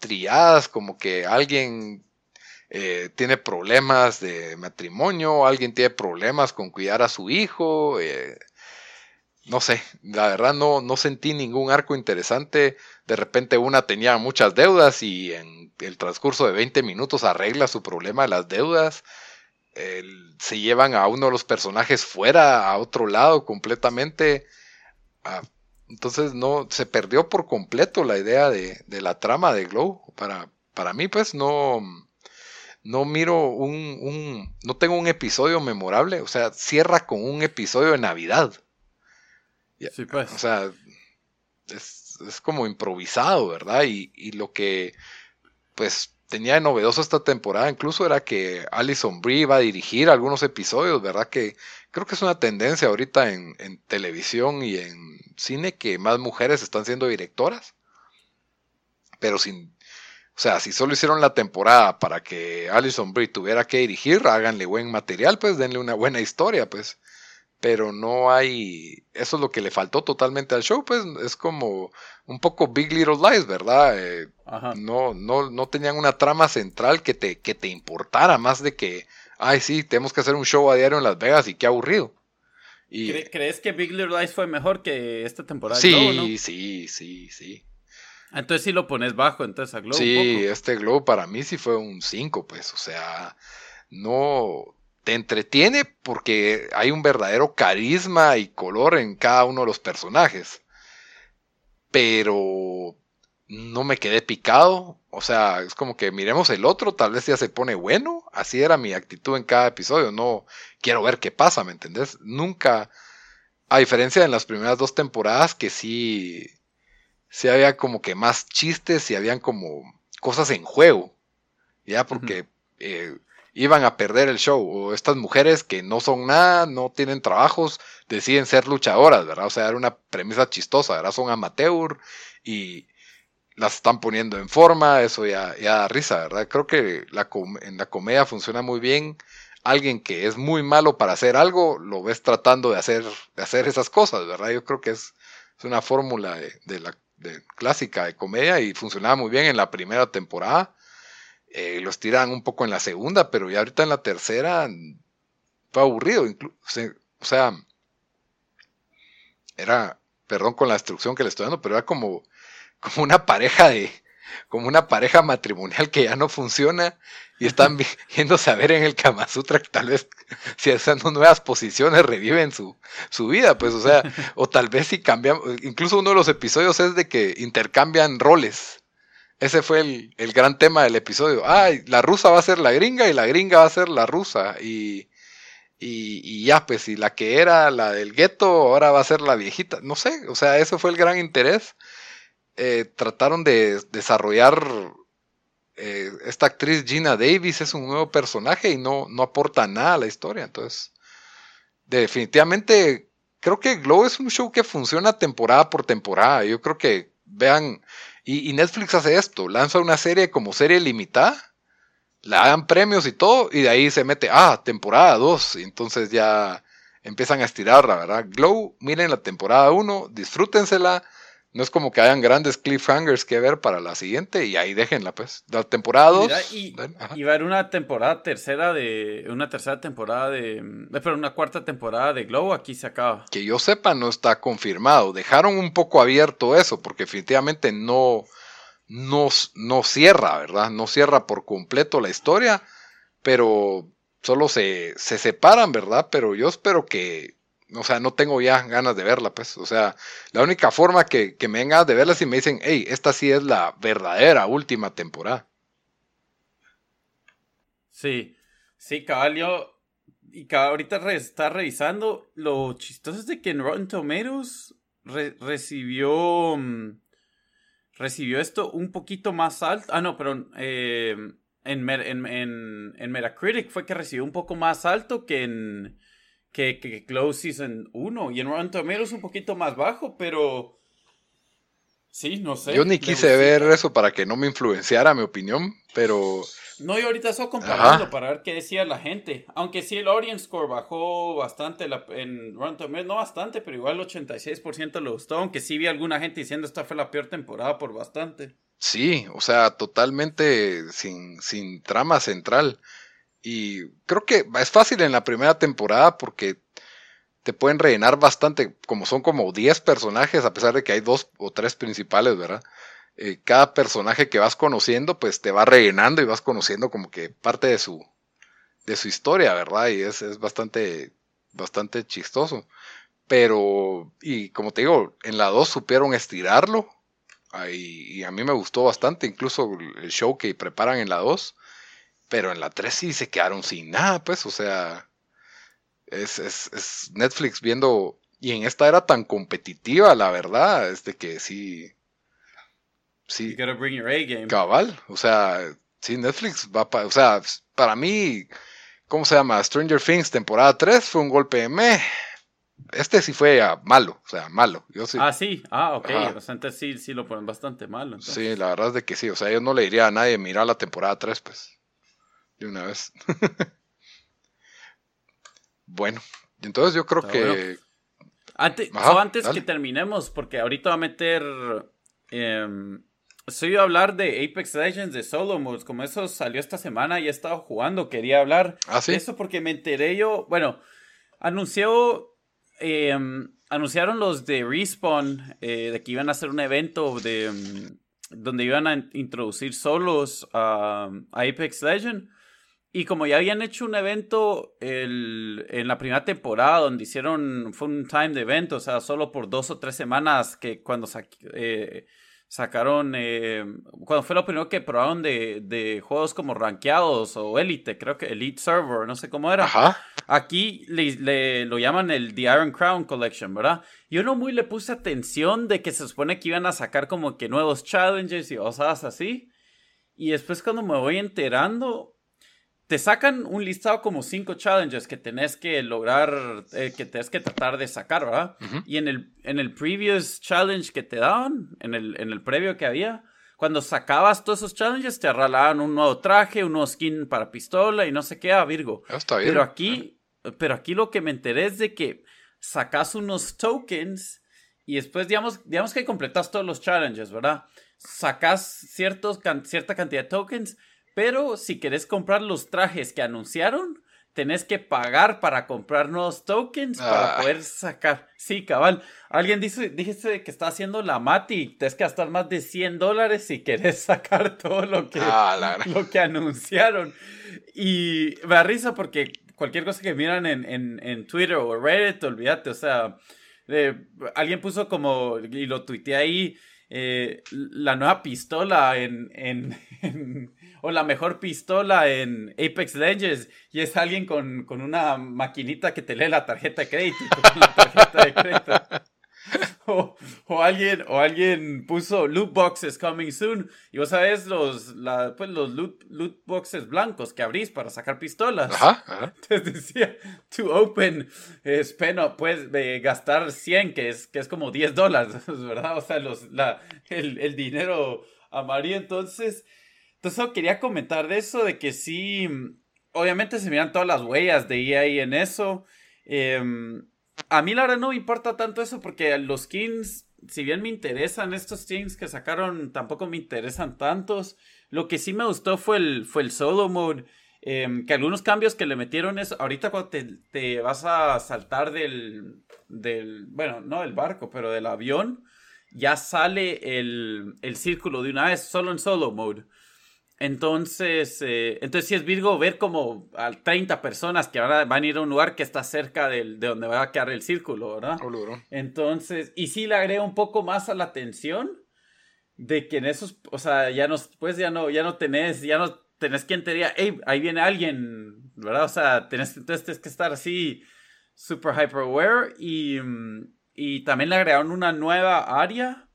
triadas como que alguien eh, tiene problemas de matrimonio alguien tiene problemas con cuidar a su hijo eh, no sé, la verdad no, no sentí ningún arco interesante. De repente una tenía muchas deudas y en el transcurso de 20 minutos arregla su problema de las deudas. se llevan a uno de los personajes fuera, a otro lado completamente. Ah, entonces no, se perdió por completo la idea de, la trama de Glow. Para, para mí pues no, no miro un, un, no tengo un episodio memorable. O sea, cierra con un episodio de Navidad. Pues. O sea, es, como improvisado, ¿verdad? Y, lo que, pues, tenía de novedoso esta temporada incluso era que Alison Brie iba a dirigir algunos episodios, ¿verdad? Que creo que es una tendencia ahorita en, televisión y en cine que más mujeres están siendo directoras. Pero sin, o sea, si solo hicieron la temporada para que Alison Brie tuviera que dirigir, háganle buen material, pues denle una buena historia, pues pero no hay, eso es lo que le faltó totalmente al show, pues es como un poco Big Little Lies, ¿verdad? Eh, no, no, no tenían una trama central que te, que te importara más de que, ay sí, tenemos que hacer un show a diario en Las Vegas y qué aburrido. Y, ¿Crees que Big Little Lies fue mejor que esta temporada? Sí, sí, sí, sí. Entonces sí lo pones bajo, entonces a Glow. Sí, este Glow para mí sí fue un 5, pues, o sea, no, te entretiene porque hay un verdadero carisma y color en cada uno de los personajes. Pero no me quedé picado. O sea, es como que miremos el otro, tal vez ya se pone bueno. Así era mi actitud en cada episodio. No quiero ver qué pasa, ¿me entendés? Nunca, a diferencia de las primeras dos temporadas, que sí, sí había como que más chistes y habían como cosas en juego. Ya, porque iban a perder el show. O estas mujeres que no son nada, no tienen trabajos, deciden ser luchadoras, ¿verdad? O sea, era una premisa chistosa, ¿verdad? Son amateur y las están poniendo en forma, eso ya, ya da risa, ¿verdad? Creo que la en la comedia funciona muy bien. Alguien que es muy malo para hacer algo, lo ves tratando de hacer, de hacer esas cosas, ¿verdad? Yo creo que es, es una fórmula de, la de clásica de comedia y funcionaba muy bien en la primera temporada eh, los tiran un poco en la segunda, pero ya ahorita en la tercera fue aburrido. O sea, era, perdón con la instrucción que le estoy dando, pero era como, como una pareja de, como una pareja matrimonial que ya no funciona y están viéndose a ver en el Kama Sutra que tal vez si haciendo nuevas posiciones reviven su, su vida, pues, o sea, o tal vez si cambian, incluso uno de los episodios es de que intercambian roles. Ese fue el, gran tema del episodio. Ay, la rusa va a ser la gringa y la gringa va a ser la rusa. Y, y, ya, pues, y la que era la del gueto ahora va a ser la viejita. No sé, o sea, ese fue el gran interés. Eh, trataron de desarrollar eh, esta actriz Gina Davis es un nuevo personaje y no, no aporta nada a la historia. Entonces, definitivamente, creo que Glow es un show que funciona temporada por temporada. Yo creo que vean y, Netflix hace esto, lanza una serie como serie limitada, la dan premios y todo, y de ahí se mete, ah, temporada 2, y entonces ya empiezan a estirarla, ¿verdad? Glow, miren la temporada 1, disfrútensela, No es como que hayan grandes cliffhangers que ver para la siguiente y ahí déjenla, pues. La temporada 2. Y, va a haber una temporada tercera de. Una tercera temporada de. Eh, pero una cuarta temporada de Glow, aquí se acaba. Que yo sepa, no está confirmado. Dejaron un poco abierto eso, porque definitivamente no. No, no cierra, ¿verdad? No cierra por completo la historia, pero solo se, se separan, ¿verdad? Pero yo espero que o sea, no tengo ya ganas de verla, pues. O sea, la única forma que, que me den de verla es si me dicen, hey, esta sí es la verdadera última temporada. Sí, sí, cabal, yo. Y cabal, ahorita está revisando. Lo chistoso es de que en Rotten Tomatoes recibió. Mm, recibió esto un poquito más alto. Ah, no, pero. Eh, en, en, en, en Metacritic fue que recibió un poco más alto que en que, que Close Season 1. Y en Rotten Tomatoes un poquito más bajo, pero. Sí, no sé. Yo ni quise ver eso para que no me influenciara mi opinión, pero. No, y ahorita estoy comparando para ver qué decía la gente. Aunque sí, el audience score bajó bastante en Rotten Tomatoes, no bastante, pero igual el 86% le gustó. Aunque sí vi alguna gente diciendo esta fue la peor temporada por bastante. Sí, o sea, totalmente sin, sin trama central. Y creo que es fácil en la primera temporada porque te pueden rellenar bastante, como son como 10 personajes, a pesar de que hay dos o tres principales, ¿verdad? Eh, cada personaje que vas conociendo, pues te va rellenando y vas conociendo como que parte de su, de su historia, ¿verdad? Y es, es bastante, bastante chistoso. Pero, y como te digo, en la 2 supieron estirarlo. y a mí me gustó bastante, incluso el show que preparan en la 2 pero en la 3 sí se quedaron sin nada, pues, o sea, es, es, Netflix viendo, y en esta era tan competitiva, la verdad, es de que sí, sí. bring your A game. Cabal, o sea, sí, Netflix va para, o sea, para mí, ¿cómo se llama? Stranger Things, temporada 3, fue un golpe de me. Este sí fue malo, o sea, malo. Yo sí. Ah, sí, ah, ok. Entonces sí, sí lo ponen bastante malo. Sí, la verdad es de que sí, o sea, yo no le diría a nadie mirar la temporada 3, pues una vez. bueno, entonces yo creo que... Antes, antes que terminemos, porque ahorita va a meter... Eh, soy a hablar de Apex Legends de Solo Modes, como eso salió esta semana y he estado jugando, quería hablar ¿Ah, de eso porque me enteré yo, bueno, anunció, em, anunciaron los de Respawn eh, de que iban a hacer un evento de em, donde iban a introducir solos a Apex Legends y como ya habían hecho un evento el, en la primera temporada donde hicieron, fue un time de evento, o sea, solo por dos o tres semanas que cuando eh, sacaron, eh, cuando fue lo primero que probaron de, de, juegos como rankeados o Elite, creo que Elite Server, no sé cómo era. Ajá. Aquí le, lo llaman el The Iron Crown Collection, ¿verdad? Yo no muy le puse atención de que se supone que iban a sacar como que nuevos challenges y cosas así. Y después cuando me voy enterando, te sacan un listado como cinco challenges que tenés que lograr, eh, que tenés que tratar de sacar, ¿verdad? Y en el, en el previous challenge que te daban, en el, en el previo que había, cuando sacabas todos esos challenges, te arreglaban un nuevo traje, un nuevo skin para pistola y no sé qué, a ah, Virgo. Ah, está bien. Pero aquí, pero aquí lo que me enteré es de que sacas unos tokens y después, digamos, digamos que completas todos los challenges, ¿verdad? Sacas ciertos, cierta cantidad de tokens pero si querés comprar los trajes que anunciaron, tenés que pagar para comprar nuevos tokens para ah. poder sacar. Sí, cabal. Alguien dice, dijiste que está haciendo la Mati. Tienes que gastar más de 100 dólares si querés sacar todo lo que, ah, lo que anunciaron. Y me da risa porque cualquier cosa que miran en, en, en Twitter o Reddit, olvídate. O sea, eh, alguien puso como, y lo tuiteé ahí, eh, la nueva pistola en, en o la mejor pistola en Apex Legends y es alguien con, una maquinita que te lee la tarjeta de crédito. O, alguien, o alguien puso loot boxes coming soon. Y vos sabés los, pues los loot, boxes blancos que abrís para sacar pistolas. Entonces decía, to open, es pena, puedes gastar 100, que es, que es como 10 dólares, ¿verdad? O sea, los, la, el, el dinero amarillo. Entonces, entonces quería comentar de eso, de que sí, obviamente se miran todas las huellas de EA en eso. Em, a mí la verdad no me importa tanto eso porque los skins si bien me interesan estos teams que sacaron, tampoco me interesan tantos. Lo que sí me gustó fue el, fue el solo mode. Em, que algunos cambios que le metieron es, ahorita cuando te, vas a saltar del, del, bueno, no del barco, pero del avión, ya sale el, el círculo de una vez, solo en solo mode. Entonces, eh, entonces si es Virgo ver como a 30 personas que ahora van a ir a un lugar que está cerca del, de donde va a quedar el círculo, ¿verdad? Oh, Entonces, y sí le agrega un poco más a la atención de que en esos, o sea, ya no, pues ya no, ya no tenés, ya no tenés quien te diga, hey, ahí viene alguien, ¿verdad? O sea, tenés, entonces tienes que estar así super hyper aware y, y también le agregaron una nueva área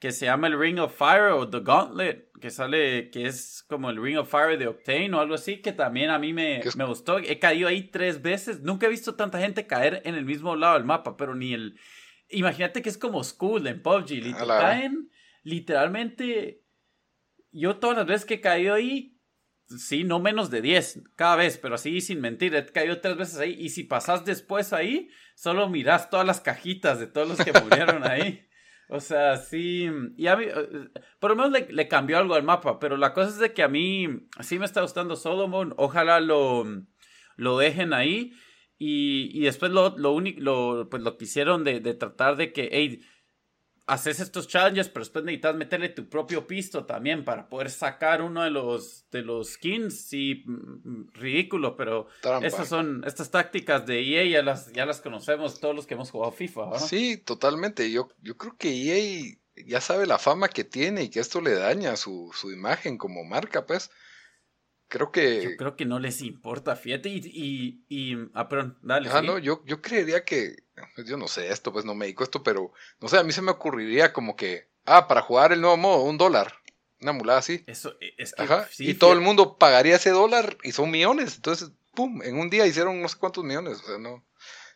que se llama el Ring of Fire o The Gauntlet, que sale, que es como el Ring of Fire de Octane o algo así, que también a mí me, me gustó. He caído ahí tres veces. Nunca he visto tanta gente caer en el mismo lado del mapa, pero ni el... Imagínate que es como School en PUBG. caen literalmente... Yo todas las veces que he caído ahí, sí, no menos de 10 cada vez, pero así sin mentir, he caído tres veces ahí. Y si pasas después ahí, solo miras todas las cajitas de todos los que murieron ahí. O sea, sí. Y a mí, eh, por lo menos le, cambió algo al mapa, pero la cosa es de que a mí sí me está gustando Solomon. Ojalá lo, lo dejen ahí. Y, y después lo, lo único, lo, pues lo que hicieron de, de tratar de que, hey, haces estos challenges, pero después necesitas meterle tu propio pisto también para poder sacar uno de los, de los skins. Sí, mm, mm, ridículo, pero esas son, estas tácticas de EA ya las, ya las conocemos todos los que hemos jugado FIFA. Sí, totalmente. Yo, yo creo que EA ya sabe la fama que tiene y que esto le daña su, su imagen como marca, pues. Creo que. Yo creo que no les importa, fíjate. Y. y, y ah, perdón, dale. Ah, no, yo, yo creería que. Yo no sé esto, pues no me dedico esto, pero. No sé, a mí se me ocurriría como que. Ah, para jugar el nuevo modo, un dólar. Una mulada así. Eso e, es que. Ajá. y todo el mundo pagaría ese dólar y son millones. Entonces, pum, en un día hicieron no sé cuántos millones. O sea, no.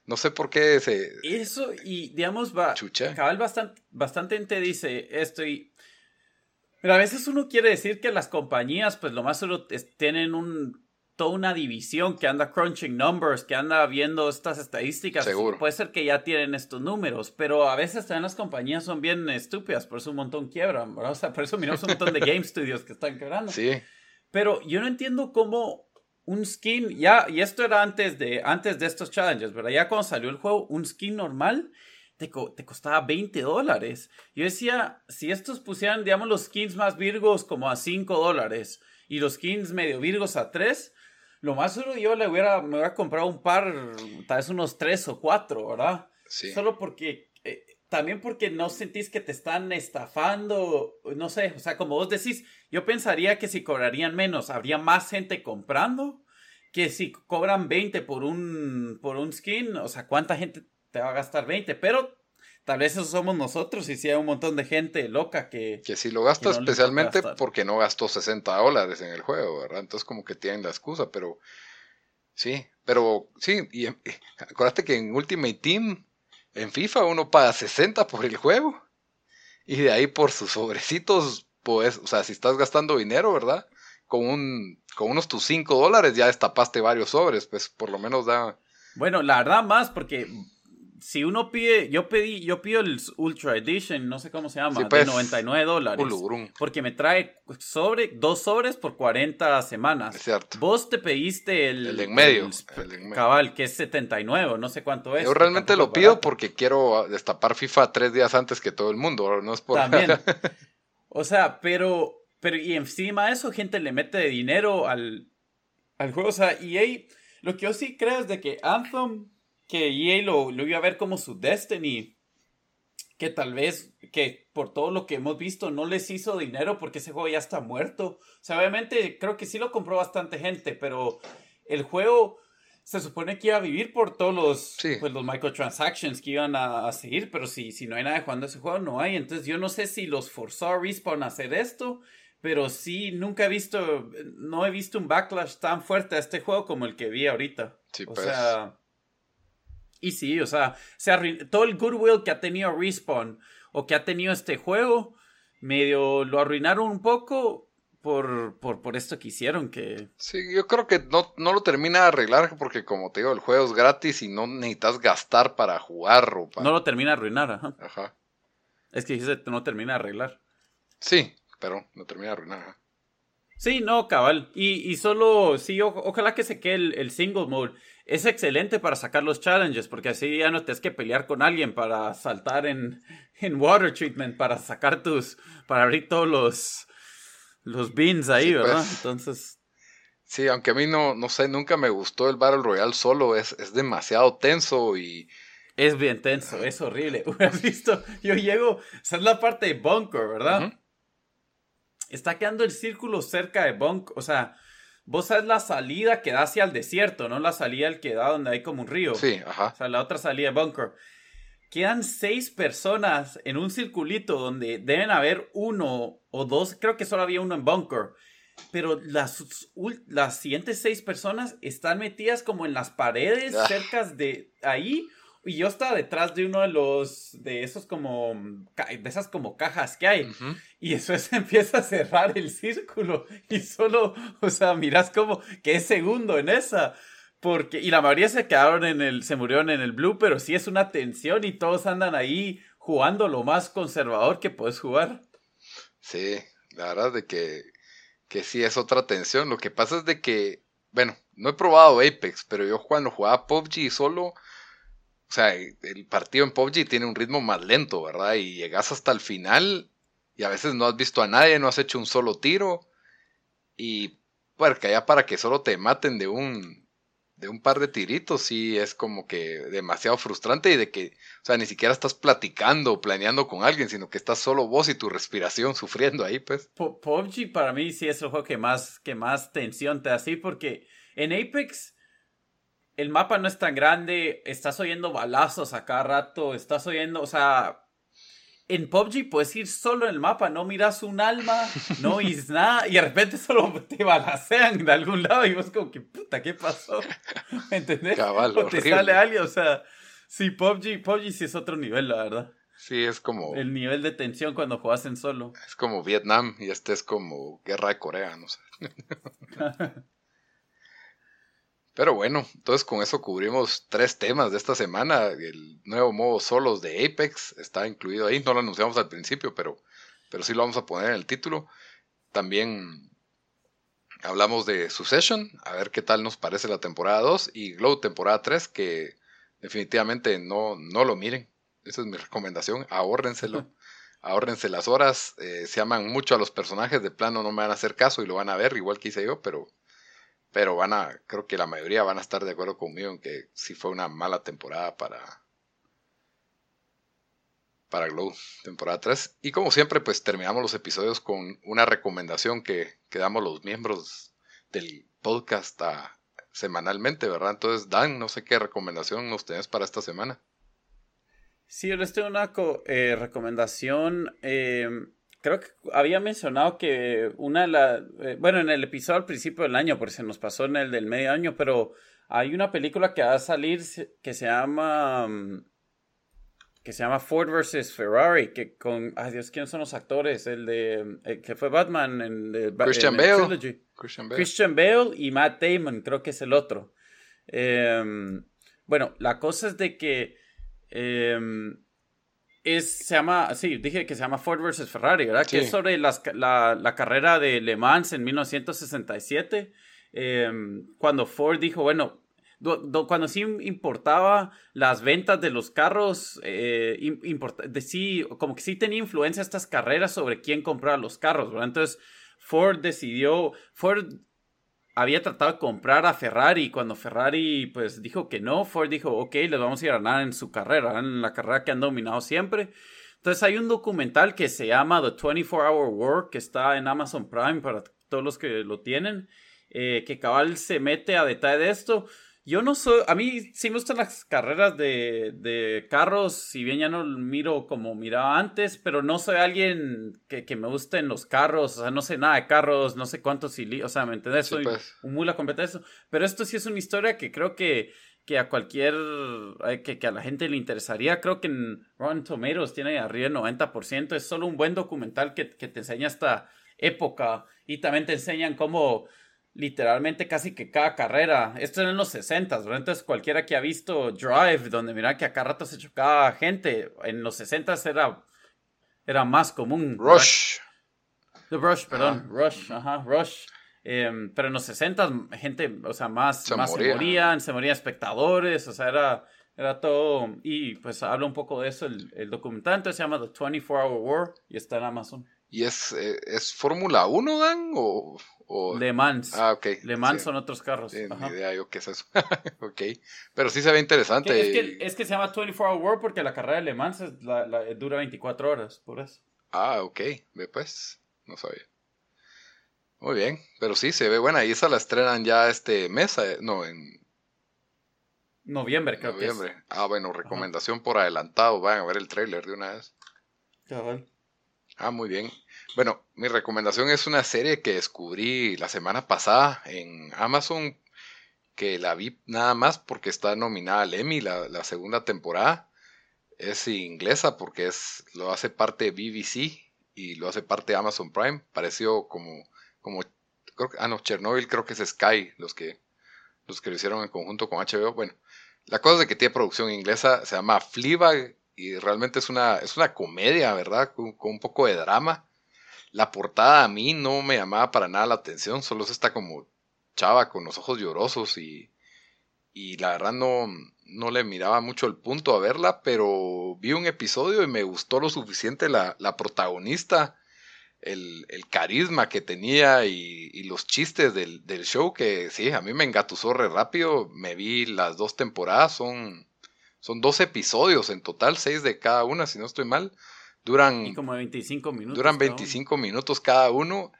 No sé por qué se. Eso, y digamos, va. Chucha. Cabal bastante, bastante gente dice esto y pero a veces uno quiere decir que las compañías, pues lo más solo tienen un, toda una división que anda crunching numbers, que anda viendo estas estadísticas. Seguro. Puede ser que ya tienen estos números, pero a veces también las compañías son bien estúpidas, por eso un montón quiebran, ¿verdad? O sea, por eso miramos un montón de game studios que están quebrando. Sí. Pero yo no entiendo cómo un skin, ya, y esto era antes de, antes de estos challenges, ¿verdad? Ya cuando salió el juego, un skin normal te, costaba 20 dólares. Yo decía, si estos pusieran, digamos, los skins más virgos como a 5 dólares y los skins medio virgos a 3, lo más duro yo le hubiera, me hubiera comprado un par, tal vez unos 3 o 4, ¿verdad? Sí. Solo porque, eh, también porque no sentís que te están estafando, no sé, o sea, como vos decís, yo pensaría que si cobrarían menos, habría más gente comprando que si cobran 20 por un, por un skin, o sea, ¿cuánta gente te va a gastar 20, pero tal vez eso somos nosotros y si hay un montón de gente loca que... Que si lo gasta especialmente porque no gastó 60 dólares en el juego, ¿verdad? Entonces como que tienen la excusa, pero... Sí, pero sí, y, acuérdate que en Ultimate Team, en FIFA uno paga 60 por el juego. Y de ahí por sus sobrecitos, pues, o sea, si estás gastando dinero, ¿verdad? Con, un, con unos tus 5 dólares ya destapaste varios sobres, pues por lo menos da... Bueno, la verdad más porque si uno pide, yo pedí, yo pido el Ultra Edition, no sé cómo se llama, de 99 pues, dólares. Porque me trae sobre, dos sobres por 40 semanas. Es cierto. Vos te pediste el, el en medio. cabal, que es 79, no sé cuánto es. Yo realmente lo pido porque quiero destapar FIFA tres días antes que todo el mundo, no es por... También. o sea, pero, pero y encima de eso gente le mete dinero al, al juego. O sea, EA, lo que yo sí creo es de que Anthem que EA lo, lo iba a ver como su Destiny. Que tal vez, que por todo lo que hemos visto, no les hizo dinero porque ese juego ya está muerto. O sea, obviamente creo que sí lo compró bastante gente, pero el juego se supone que iba a vivir por todos los, pues, los microtransactions que iban a, seguir, pero si, si no hay nada jugando ese juego, no hay. Entonces yo no sé si los forzó a Respawn a hacer esto, pero sí, nunca he visto, no he visto un backlash tan fuerte a este juego como el que vi ahorita. Sí, o pues. sea, y sí, o sea, se todo el goodwill que ha tenido Respawn o que ha tenido este juego, medio lo arruinaron un poco por, por, por esto que hicieron. Que... Sí, yo creo que no, no lo termina de arreglar porque, como te digo, el juego es gratis y no necesitas gastar para jugar. O No lo termina de arruinar, ajá. Ajá. Es que no termina de arreglar. Sí, pero no termina de arruinar. Sí, no, cabal. Y, y solo, sí, ojalá que se quede el, el, single mode. Es excelente para sacar los challenges, porque así ya no tienes que pelear con alguien para saltar en, en water treatment, para sacar tus, para abrir todos los, los beans ahí, ¿verdad? Pues. Entonces. Sí, aunque a mí no, no sé, nunca me gustó el Battle Royale solo, es, es demasiado tenso y... Es bien tenso, es horrible. ¿Has visto? Yo llego, esa es la parte de bunker, ¿verdad? está quedando el círculo cerca de Bunk. O sea, vos sabes la salida que da hacia el desierto, no la salida el que da donde hay como un río. Sí, ajá. O sea, la otra salida de Bunker. Quedan seis personas en un circulito donde deben haber uno o dos, creo que solo había uno en Bunker. Pero las, las siguientes seis personas están metidas como en las paredes, ah. cerca de ahí, y yo estaba detrás de uno de los, de esos como, de esas como cajas que hay. Y eso es, empieza a cerrar el círculo. Y solo, o sea, miras como que es segundo en esa. Porque, y la mayoría se quedaron en el, se murieron en el blue, pero sí es una tensión y todos andan ahí jugando lo más conservador que puedes jugar. Sí, la verdad de que, que sí es otra tensión. Lo que pasa es de que, bueno, no he probado Apex, pero yo cuando jugaba PUBG solo o sea, el partido en PUBG tiene un ritmo más lento, ¿verdad? Y llegas hasta el final y a veces no has visto a nadie, no has hecho un solo tiro. Y porque ya para que solo te maten de un, de un par de tiritos, sí es como que demasiado frustrante y de que, o sea, ni siquiera estás platicando o planeando con alguien, sino que estás solo vos y tu respiración sufriendo ahí, pues. PUBG para mí sí es el juego que más, que más tensión te da, así, porque en Apex el mapa no es tan grande, estás oyendo balazos a cada rato, estás oyendo, o sea, en PUBG puedes ir solo en el mapa, no miras un alma, no oís nada, y de repente solo te balacean de algún lado y vos como que puta, ¿qué pasó? ¿Me entendés? o te sale alguien, o sea, sí, PUBG, PUBG sí es otro nivel, la verdad. Sí, es como... El nivel de tensión cuando juegas en solo. Es como Vietnam y este es como Guerra de Corea, no sé. Pero bueno, entonces con eso cubrimos tres temas de esta semana. El nuevo modo solos de Apex está incluido ahí. No lo anunciamos al principio, pero, pero sí lo vamos a poner en el título. También hablamos de Succession, a ver qué tal nos parece la temporada 2 y Glow temporada 3, que definitivamente no, no lo miren. Esa es mi recomendación, ahórrenselo. ahórrense las horas, eh, se aman mucho a los personajes, de plano no me van a hacer caso y lo van a ver, igual que hice yo, pero pero van a, creo que la mayoría van a estar de acuerdo conmigo en que sí fue una mala temporada para, para Glow, temporada 3. Y como siempre, pues terminamos los episodios con una recomendación que, damos los miembros del podcast semanalmente, ¿verdad? Entonces, Dan, no sé qué recomendación nos tenés para esta semana. Sí, yo les tengo una eh, recomendación. Eh, creo que había mencionado que una de las, eh, bueno, en el episodio al principio del año, porque se nos pasó en el del medio año, pero hay una película que va a salir que se llama, mm, que se llama Ford vs. Ferrari, que con, ay Dios, ¿quiénes son los actores? El de, eh, que fue Batman en, de, Christian, Bale. Christian Bale. Christian Bale y Matt Damon, creo que es el otro. Em, bueno, la cosa es de que em, es, se llama, sí, dije que se llama Ford vs. Ferrari, ¿verdad? Que es sobre la, la, carrera de Le Mans en 1967, em, cuando Ford dijo, bueno, cuando sí importaba las ventas de los carros, eh, de sí, como que sí tenía influencia estas carreras sobre quién compraba los carros, ¿verdad? Entonces, Ford decidió, Ford había tratado de comprar a Ferrari. Cuando Ferrari pues dijo que no, Ford dijo, ok, les vamos a ir a ganar en su carrera, en la carrera que han dominado siempre. Entonces hay un documental que se llama The 24 Hour Work, que está en Amazon Prime para todos los que lo tienen, eh, que cabal se mete a detalle de esto. Yo no soy, a mí sí me gustan las carreras de, de carros, si bien ya no miro como miraba antes, pero no soy alguien que, que me gusten los carros, o sea, no sé nada de carros, no sé cuántos, o sea, ¿me entendés? soy pues. un mula competente. Pero esto sí es una historia que creo que, que a cualquier, eh, que, que, a la gente le interesaría. Creo que en Rotten Tomatoes tiene arriba el 90%. Es solo un buen documental que, que te enseña esta época y también te enseñan cómo literalmente casi que cada carrera. Esto era en los 60, ¿verdad? Entonces cualquiera que ha visto Drive, donde mira que acá rato se chocaba gente, en los 60 era era más común. Rush. The Rush, perdón. Rush, ajá, Rush. Em, pero en los 60 gente, o sea, más se, más se morían, se morían espectadores, o sea, era, era todo. Y pues habla un poco de eso el, el documental, entonces se llama The 24 Hour War y está en Amazon. ¿Y es, eh, es Fórmula 1, Dan? O, o, Le Mans. Ah, ok. Le Mans son otros carros. Sí, ni idea yo qué es eso. ok. Pero sí se ve interesante. Es que, es que, se llama 24 Hour War porque la carrera de Le Mans la, la, dura 24 horas, por eso. Ah, ok. Ve pues. No sabía. Muy bien, pero sí, se ve buena. Y esa la estrenan ya este mes, eh, no, en... Noviembre, creo Noviembre. que es. Ah, bueno, recomendación por adelantado. Vayan a ver el tráiler de una vez. Ah, muy bien. Bueno, mi recomendación es una serie que descubrí la semana pasada en Amazon, que la vi nada más porque está nominada al Emmy la, segunda temporada. Es inglesa porque es lo hace parte de BBC y lo hace parte de Amazon Prime. Pareció como como ah no, Chernobyl creo que es Sky los que los que lo hicieron en conjunto con HBO. Bueno, la cosa es que tiene producción inglesa, se llama Fleabag y realmente es una es una comedia, ¿verdad? Con, un poco de drama. La portada a mí no me llamaba para nada la atención, solo se está como chava con los ojos llorosos y y la verdad no no le miraba mucho el punto a verla, pero vi un episodio y me gustó lo suficiente la, la protagonista el, carisma que tenía y, los chistes del, show que sí, a mí me engatusó re rápido. Me vi las dos temporadas, son, son dos episodios en total, seis de cada una, si no estoy mal. Duran... Y como 25 minutos. Duran 25 minutos cada uno.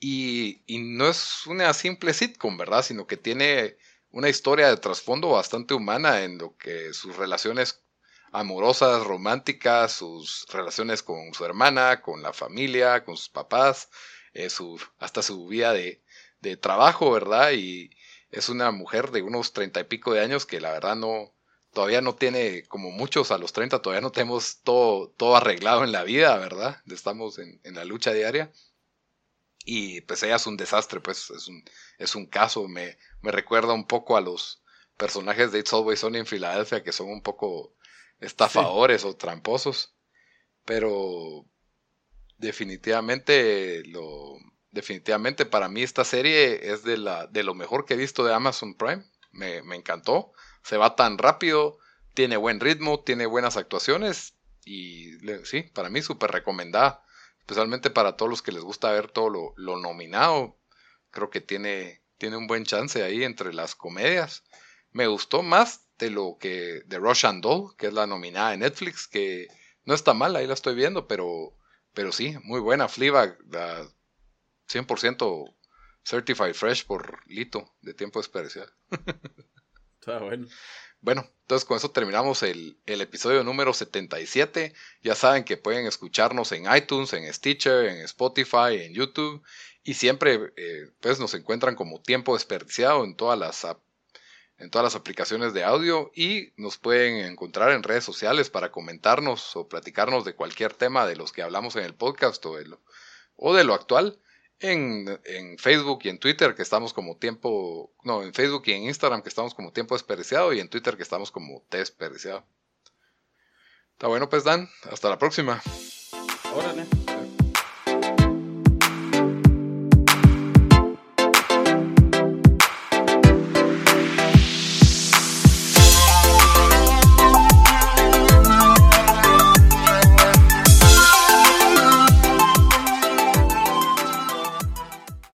Y, y no es una simple sitcom, ¿verdad? Sino que tiene una historia de trasfondo bastante humana en lo que sus relaciones amorosas, románticas, sus relaciones con su hermana, con la familia, con sus papás, eh, su, hasta su vida de, de, trabajo, ¿verdad? Y es una mujer de unos treinta y pico de años que la verdad no, todavía no tiene, como muchos a los treinta, todavía no tenemos todo, todo arreglado en la vida, ¿verdad? Estamos en, en la lucha diaria. Y pues ella es un desastre, pues es un, es un caso, me, me recuerda un poco a los personajes de It's Always Sunny en Filadelfia, que son un poco estafadores o tramposos. Pero definitivamente lo definitivamente para mí esta serie es de la de lo mejor que he visto de Amazon Prime. Me, encantó. Se va tan rápido, tiene buen ritmo, tiene buenas actuaciones y sí, para mí súper recomendada. Especialmente para todos los que les gusta ver todo lo, lo nominado. Creo que tiene, tiene un buen chance ahí entre las comedias. Me gustó más de lo que de Russian Doll, que es la nominada de Netflix, que no está mal, ahí la estoy viendo, pero, pero sí, muy buena. Fleabag, 100% Certified Fresh por Lito, de tiempo especial. Bueno. Entonces con eso terminamos el, episodio número 77. Ya saben que pueden escucharnos en iTunes, en Stitcher, en Spotify, en YouTube. Y siempre eh, pues nos encuentran como tiempo desperdiciado en todas las en todas las aplicaciones de audio y nos pueden encontrar en redes sociales para comentarnos o platicarnos de cualquier tema de los que hablamos en el podcast o de lo, o de lo actual. En, en, Facebook y en Twitter que estamos como tiempo, no, en Facebook y en Instagram que estamos como tiempo desperdiciado y en Twitter que estamos como desperdiciado. Está bueno pues Dan, hasta la próxima. Órale.